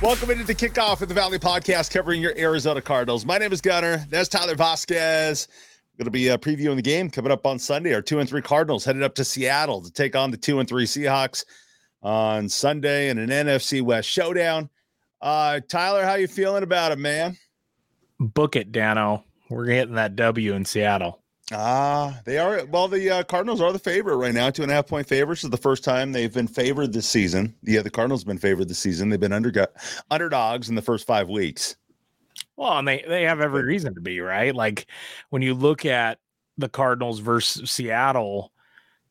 Welcome into the kickoff of the Valley Podcast covering your Arizona Cardinals. My name is Gunner. That's Tyler Vasquez. Going to be uh, previewing the game coming up on Sunday. Our two and three Cardinals headed up to Seattle to take on the two and three Seahawks on Sunday in an NFC West showdown. Uh, Tyler, how you feeling about it, man? Book it, Dano. We're getting that W in Seattle. Ah, they are. Well, the uh, Cardinals are the favorite right now, two and a half point favorites. Is the first time they've been favored this season. Yeah, the Cardinals have been favored this season. They've been under, underdogs in the first five weeks. Well, and they, they have every reason to be, right? Like when you look at the Cardinals versus Seattle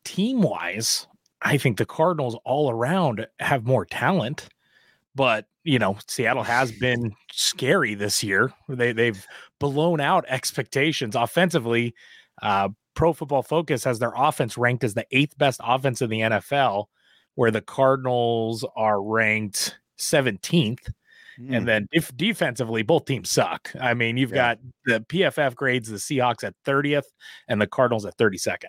team wise, I think the Cardinals all around have more talent. But, you know, Seattle has been scary this year. They, they've blown out expectations offensively uh, Pro Football Focus has their offense ranked as the eighth best offense in the NFL, where the Cardinals are ranked 17th. Mm. And then if defensively, both teams suck. I mean, you've yeah. got the PFF grades the Seahawks at 30th and the Cardinals at 32nd.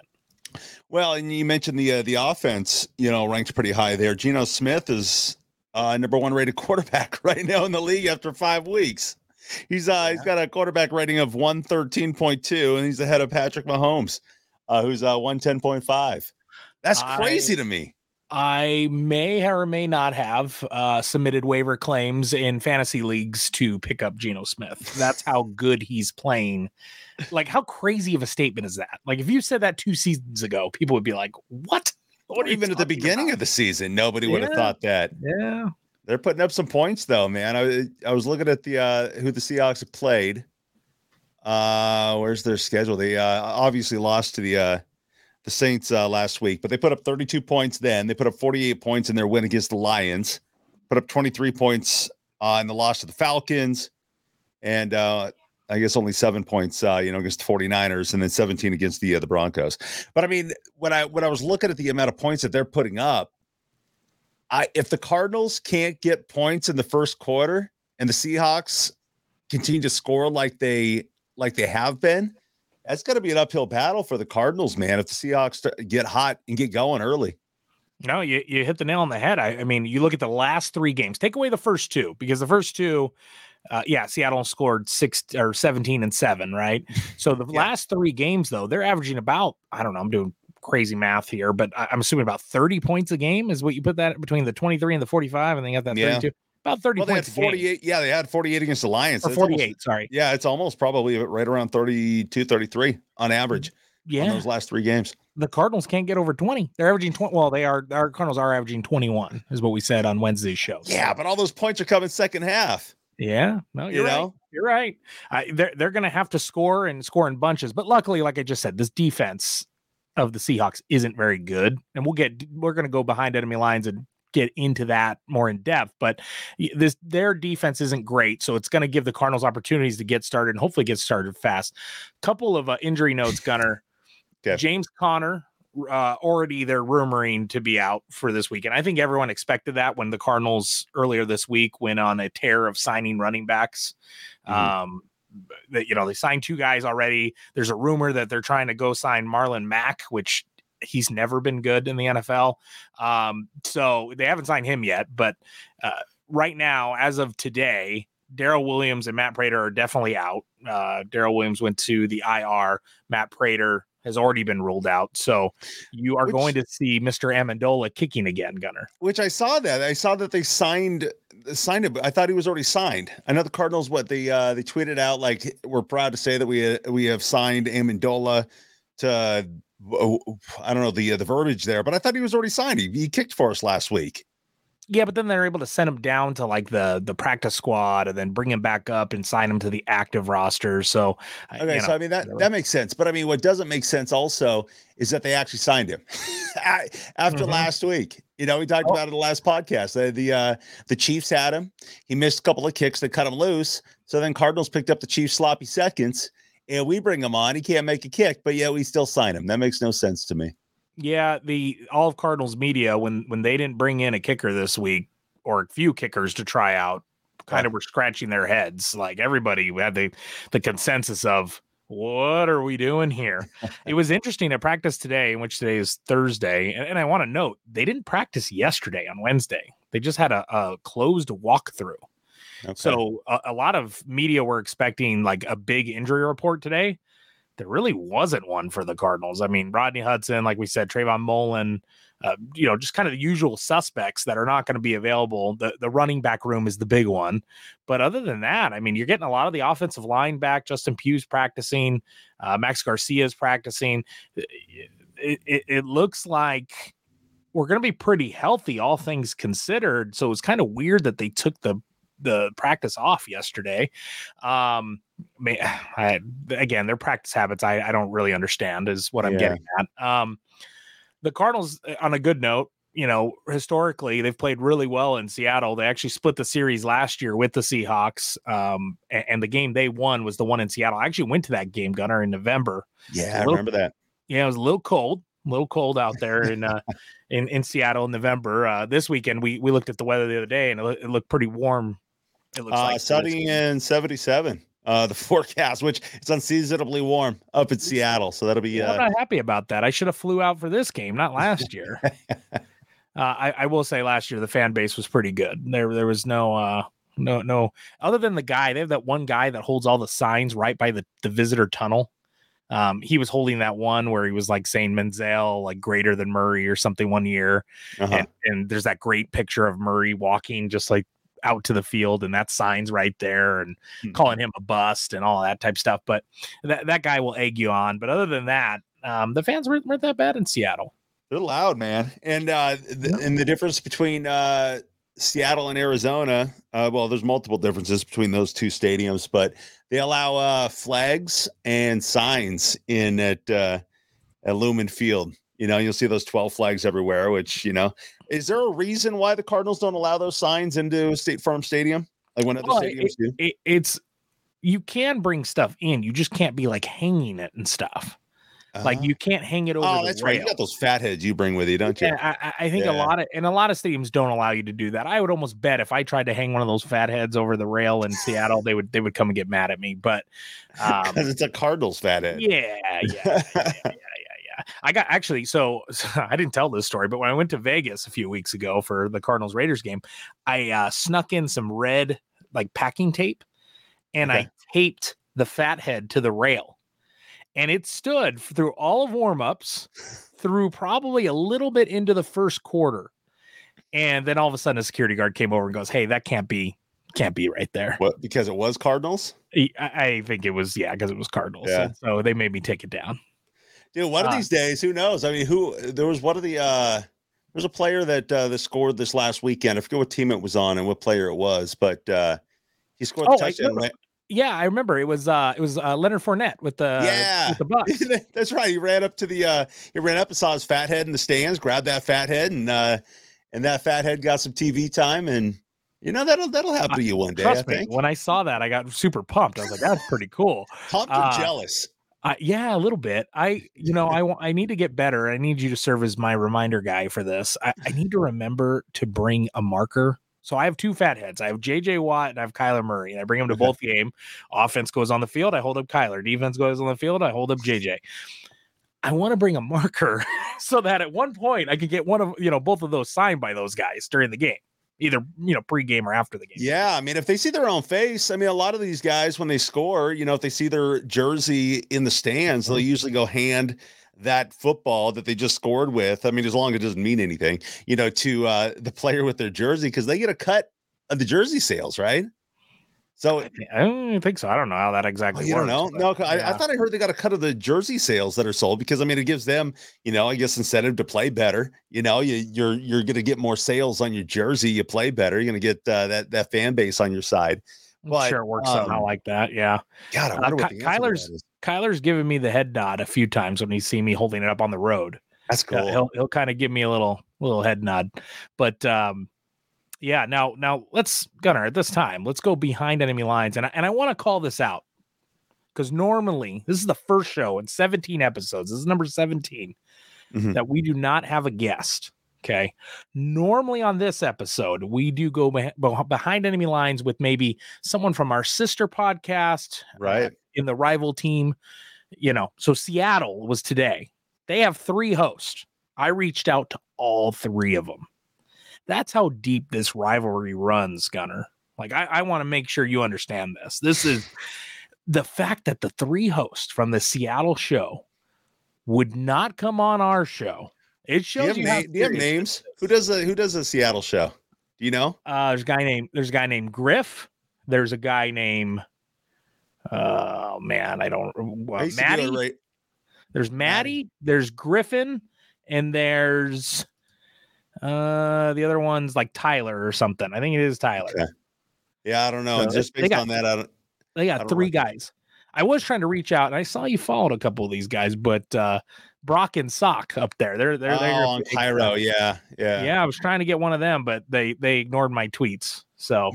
Well, and you mentioned the uh, the offense, you know, ranked pretty high there. Geno Smith is uh, number one rated quarterback right now in the league after five weeks. He's uh yeah. he's got a quarterback rating of 113.2 and he's ahead of Patrick Mahomes, uh, who's uh 110.5. That's crazy I, to me. I may or may not have uh, submitted waiver claims in fantasy leagues to pick up Geno Smith. That's how good he's playing. Like, how crazy of a statement is that? Like, if you said that two seasons ago, people would be like, "What?" What even at the beginning about? of the season, nobody would have thought that. Yeah. They're putting up some points though, man. I I was looking at the uh who the Seahawks have played. Uh where's their schedule? They uh obviously lost to the uh the Saints uh last week, but they put up 32 points then. They put up 48 points in their win against the Lions, put up 23 points uh in the loss to the Falcons, and uh I guess only seven points, uh, you know, against the 49ers and then 17 against the uh, the Broncos. But I mean, when I when I was looking at the amount of points that they're putting up, I if the Cardinals can't get points in the first quarter and the Seahawks continue to score like they like they have been, that's going to be an uphill battle for the Cardinals, man. If the Seahawks get hot and get going early. No, you, you hit the nail on the head. I, I mean, you look at the last three games, take away the first two, because the first two, uh, yeah, Seattle scored six or 17 and seven, right? So the yeah. last three games, though, they're averaging about, I don't know, I'm doing crazy math here, but I'm assuming about 30 points a game is what you put that between the 23 and the 45, and they got that yeah. 32. About 30 well, they had 48. Yeah, they had 48 against the Lions. Or 48, almost, sorry. Yeah, it's almost probably right around 32, 33 on average. Yeah. those last three games. The Cardinals can't get over 20. They're averaging 20. Well, they are, our Cardinals are averaging 21, is what we said on Wednesday's show. So. Yeah, but all those points are coming second half. Yeah, no, you're you right. You're right. I, they're they're going to have to score and score in bunches, but luckily, like I just said, this defense of the Seahawks isn't very good. And we'll get we're going to go behind enemy lines and get into that more in depth, but this their defense isn't great, so it's going to give the Cardinals opportunities to get started and hopefully get started fast. Couple of uh, injury notes, Gunner. James Conner uh, already they're rumoring to be out for this week, and I think everyone expected that when the Cardinals earlier this week went on a tear of signing running backs. Mm-hmm. Um, that you know they signed two guys already. There's a rumor that they're trying to go sign Marlon Mack, which he's never been good in the NFL. Um, so they haven't signed him yet. But uh, right now, as of today, Darrel Williams and Matt Prater are definitely out. Uh, Darrel Williams went to the IR. Matt Prater has already been ruled out. So you are which, going to see Mr. Ammendola kicking again, Gunner. Which I saw that. I saw that they signed signed him. But I thought he was already signed. I know the Cardinals. What they uh, they tweeted out like we're proud to say that we uh, we have signed Ammendola to. Uh, I don't know the uh, the verbiage there, but I thought he was already signed. He, he kicked for us last week. Yeah, but then they're able to send him down to like the the practice squad and then bring him back up and sign him to the active roster. So okay, you know, so I mean that that makes sense. But I mean, what doesn't make sense also is that they actually signed him after mm-hmm. last week. You know, we talked oh. about it in the last podcast. The the, uh, the Chiefs had him. He missed a couple of kicks that cut him loose. So then Cardinals picked up the Chiefs sloppy seconds, and we bring him on. He can't make a kick, but yeah, we still sign him. That makes no sense to me. Yeah, the all of Cardinals media when when they didn't bring in a kicker this week or a few kickers to try out, kind of were scratching their heads. Like everybody had the the consensus of what are we doing here? it was interesting to practice today, which today is Thursday, and, and I want to note they didn't practice yesterday on Wednesday. They just had a, a closed walkthrough. Okay. So a, a lot of media were expecting like a big injury report today there really wasn't one for the Cardinals. I mean, Rodney Hudson, like we said, Trayvon Mullen, uh, you know, just kind of the usual suspects that are not going to be available. The the running back room is the big one, but other than that, I mean, you're getting a lot of the offensive line back. Justin Pugh's practicing, uh, Max Garcia's practicing. It, it, it looks like we're going to be pretty healthy, all things considered. So it's kind of weird that they took the the practice off yesterday. Um, I, again, their practice habits I, I don't really understand is what I'm yeah. getting at. Um, the Cardinals, uh, on a good note, you know, historically they've played really well in Seattle. They actually split the series last year with the Seahawks, um, and, and, the game they won was the one in Seattle. I actually went to that game, Gunner, in November. Yeah, little, I remember that. Yeah, it was a little cold, a little cold out there in uh, in in Seattle in November. Uh, this weekend we we looked at the weather the other day, and it, it looked pretty warm it looks uh, like sunny in 77. Uh, the forecast, which it's unseasonably warm up in Seattle, so that'll be. Uh, I'm not happy about that. I should have flew out for this game, not last year. uh, I, I will say, last year the fan base was pretty good. There, there was no, uh, no, no, other than the guy. They have that one guy that holds all the signs right by the the visitor tunnel. Um, he was holding that one where he was like saying Manziel like greater than Murray or something one year, uh-huh. and, and there's that great picture of Murray walking just like out to the field and that sign's right there and mm-hmm. calling him a bust and all that type stuff. But that, that guy will egg you on. But other than that, um, the fans weren't, weren't that bad in Seattle. They're loud, man. And uh, the, and the difference between uh, Seattle and Arizona, uh, well, there's multiple differences between those two stadiums, but they allow uh, flags and signs in at uh, at Lumen Field. You know, you'll see those 12 flags everywhere, which, you know, is there a reason why the Cardinals don't allow those signs into State Farm Stadium? Like when other well, stadiums it, do? It, it's you can bring stuff in, you just can't be like hanging it and stuff. Uh-huh. Like you can't hang it over. Oh, that's rail. right. You got those fat heads you bring with you, don't you? Yeah, I, I think yeah. a lot of and a lot of stadiums don't allow you to do that. I would almost bet if I tried to hang one of those fat heads over the rail in Seattle, they would they would come and get mad at me. But because um, it's a Cardinals fat head. Yeah, yeah, yeah, yeah, I got actually so, so, I didn't tell this story, but when I went to Vegas a few weeks ago for the Cardinals Raiders game, I uh, snuck in some red like packing tape and okay. I taped the fat head to the rail. And it stood through all of warmups, through probably a little bit into the first quarter. And then all of a sudden a security guard came over and goes, Hey, that can't be can't be right there. What because it was Cardinals? I, I think it was yeah, because it was Cardinals. Yeah. So they made me take it down. Dude, one of uh, these days, who knows? I mean, who there was one of the uh there's a player that uh that scored this last weekend. I forget what team it was on and what player it was, but uh he scored oh, the touchdown. Right? Yeah, I remember it was uh it was uh Leonard Fournette with the yeah with the Bucks. That's right. He ran up to the uh he ran up and saw his fat head in the stands, grabbed that fat head, and uh and that fat head got some TV time and you know that'll that'll happen to you one day. Trust me, when I saw that, I got super pumped. I was like, "That's pretty cool." Pumped uh, jealous. Uh, yeah, a little bit. I, you know, I want. I need to get better. I need you to serve as my reminder guy for this. I, I need to remember to bring a marker. So I have two fat heads. I have JJ Watt and I have Kyler Murray, and I bring them to both game. Offense goes on the field, I hold up Kyler. Defense goes on the field, I hold up JJ. I want to bring a marker so that at one point I could get one of you know both of those signed by those guys during the game either you know pre-game or after the game. Yeah, I mean, if they see their own face, I mean, a lot of these guys when they score, you know, if they see their jersey in the stands, they'll mm-hmm. usually go hand that football that they just scored with. I mean, as long as it doesn't mean anything, you know, to uh, the player with their jersey because they get a cut of the jersey sales, right? So I don't think so. I don't know how that exactly. Oh, you works, don't know? No, I, yeah. I, thought I heard they got a cut of the jersey sales that are sold because I mean it gives them, you know, I guess incentive to play better. You know, you, you're you're going to get more sales on your jersey. You play better. You're going to get uh, that that fan base on your side. But, sure, it works um, somehow like that. Yeah. God, I uh, wonder uh, the Kyler's Kyler's given me the head nod a few times when he see me holding it up on the road. That's cool. Uh, he'll he'll kind of give me a little little head nod, but um, yeah. Now now let's Gunner at this time. Let's go behind enemy lines, and I, and I want to call this out because normally this is the first show in 17 episodes. This is number 17 mm-hmm. that we do not have a guest. Okay. Normally on this episode, we do go behind enemy lines with maybe someone from our sister podcast, uh, right? Uh, in the rival team, you know. So Seattle was today. They have three hosts. I reached out to all three of them. That's how deep this rivalry runs, Gunner. Like, I, I want to make sure you understand this. This is the fact that the three hosts from the Seattle show would not come on our show. It shows do you, have, you na- do you have names. Who does a who does a Seattle show? Do you know? Uh, there's a guy named there's a guy named Griff. There's a guy named oh man, I don't uh, Maddie. Right. There's Maddie, there's Griffin, and there's uh the other one's like Tyler or something. I think it is Tyler. Okay. Yeah, I don't know. So Just based got, on that, I don't. They got three know. guys. I was trying to reach out, and I saw you followed a couple of these guys, but uh Brock and Salk up there. They're they're oh, they're on KIRO. Yeah, yeah, yeah. I was trying to get one of them, but they they ignored my tweets. So,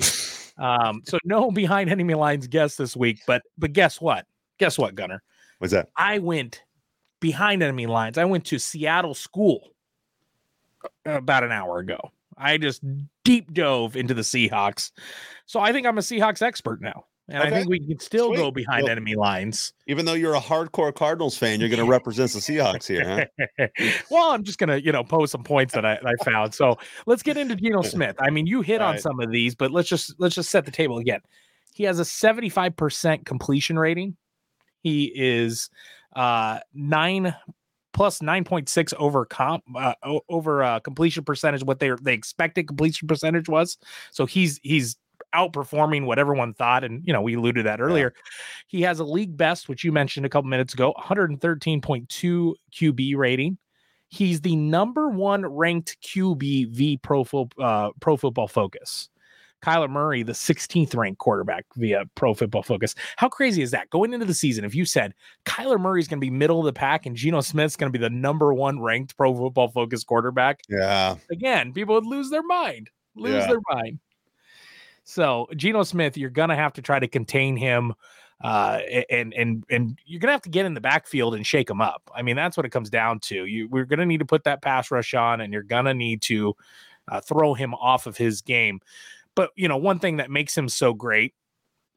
um, so no behind enemy lines guess this week. But but guess what? Guess what, Gunner? What's that? I went behind enemy lines. I went to Seattle School about an hour ago. I just deep dove into the Seahawks. So I think I'm a Seahawks expert now. And okay. I think we can still Sweet. go behind well, enemy lines. Even though you're a hardcore Cardinals fan, you're going to represent the Seahawks here, huh? well, I'm just going to, you know, post some points that I, I, found. So let's get into Geno Smith. I mean, you hit on some of these, but let's just let's just set the table again. He has a 75% completion rating. He is uh, nine plus 9.6 over comp uh, over uh, completion percentage what they they expected completion percentage was. So he's he's outperforming what everyone thought and you know we alluded to that earlier. Yeah. he has a league best which you mentioned a couple minutes ago 113.2 qb rating. He's the number one ranked qb v pro, uh, pro football focus Kyler Murray, the 16th ranked quarterback via Pro Football Focus. How crazy is that? Going into the season, if you said Kyler Murray is going to be middle of the pack and Geno Smith's going to be the number one ranked Pro Football Focus quarterback, yeah, again, people would lose their mind, lose yeah. their mind. So Geno Smith, you're going to have to try to contain him. Uh, and and and you're gonna have to get in the backfield and shake him up. I mean, that's what it comes down to. You we're gonna need to put that pass rush on, and you're gonna need to uh, throw him off of his game. But you know, one thing that makes him so great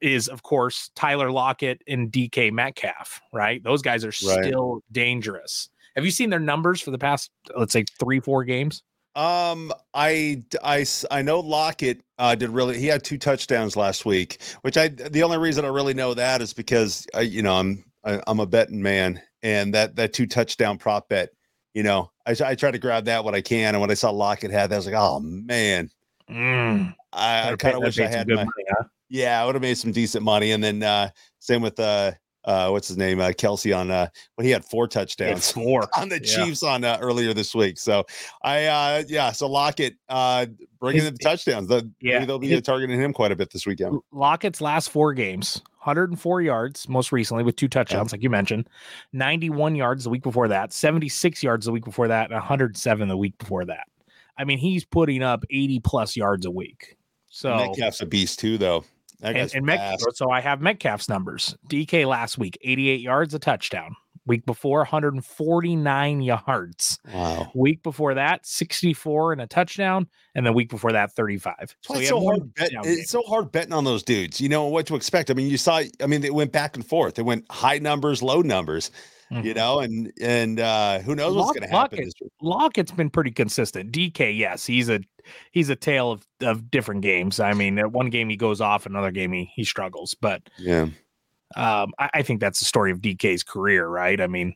is, of course, Tyler Lockett and DK Metcalf. Right, those guys are right. still dangerous. Have you seen their numbers for the past, let's say, three, four games? Um, I, I, I know Lockett uh, did really. He had two touchdowns last week, which I. The only reason I really know that is because I, you know, I'm I, I'm a betting man, and that that two touchdown prop bet, you know, I, I try to grab that when I can, and when I saw Lockett had that, I was like, oh man, mm. I, I kind of wish I had my, money, huh? yeah, I would have made some decent money. And then uh, same with uh, uh, what's his name, uh, Kelce on uh, when he had four touchdowns, four on the yeah. Chiefs on uh, earlier this week. So I, uh, yeah, so Lockett uh, bringing in the touchdowns. The, yeah, maybe they'll be his, targeting him quite a bit this weekend. Lockett's last four games, 104 yards most recently with two touchdowns, yeah. like you mentioned, 91 yards the week before that, 76 yards the week before that, and 107 the week before that. I mean, he's putting up 80 plus yards a week. So Metcalf's a beast too, though. and, and Met, so I have Metcalf's numbers. DK last week, 88 yards, a touchdown. Week before, 149 yards. Wow. Week before that, 64 and a touchdown, and the week before that, 35. So it's so hard. Bet, it's so hard betting on those dudes. You know what to expect. I mean, you saw. I mean, they went back and forth. They went high numbers, low numbers. Mm-hmm. You know, and and uh who knows Lock, what's going to happen. Lockett, Lockett's been pretty consistent. DK, yes, he's a he's a tale of of different games. I mean, one game he goes off, another game he he struggles. But yeah, um, I, I think that's the story of DK's career, right? I mean,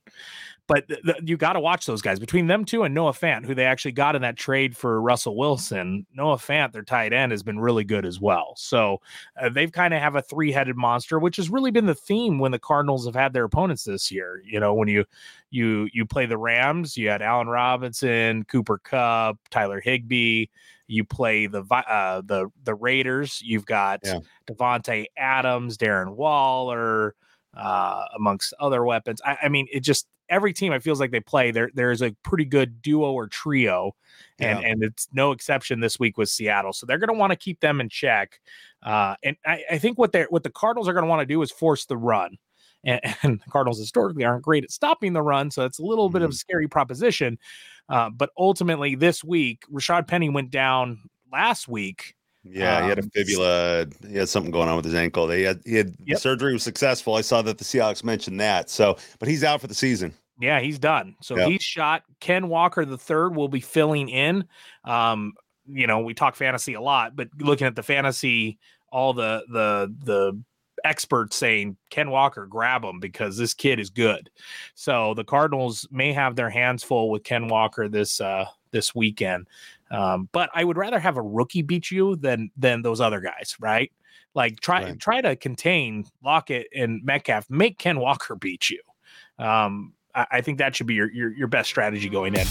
but th- th- you got to watch those guys between them two and Noah Fant, who they actually got in that trade for Russell Wilson. Noah Fant, their tight end, has been really good as well. So uh, they've kind of have a three headed monster, which has really been the theme when the Cardinals have had their opponents this year. You know, when you you you play the Rams, you had Allen Robinson, Cooper Kupp, Tyler Higbee. You play the uh, the the Raiders. You've got yeah. Davante Adams, Darren Waller uh, amongst other weapons. I, I, mean, it just every team I feels like they play there. There is a pretty good duo or trio, and yeah. and it's no exception this week with Seattle. So they're going to want to keep them in check. Uh, and I, I think what they what the Cardinals are going to want to do is force the run. And, and, the Cardinals historically aren't great at stopping the run, so it's a little mm-hmm. bit of a mm-hmm. scary proposition. Uh, but ultimately, this week, Rashad Penny went down last week yeah, um, he had a um, fibula. He had something going on with his ankle. They had he had yep. surgery was successful. I saw that the Seahawks mentioned that. So, but he's out for the season. Yeah, he's done. So yep. he's shot. Ken Walker the third will be filling in. Um, you know, we talk fantasy a lot, but looking at the fantasy, all the the the experts saying Ken Walker grab him because this kid is good. So the Cardinals may have their hands full with Ken Walker this uh this weekend. Um, but I would rather have a rookie beat you than than those other guys, right? Like try right. try to contain Lockett and Metcalf, make Ken Walker beat you. Um, I, I think that should be your, your your best strategy going in.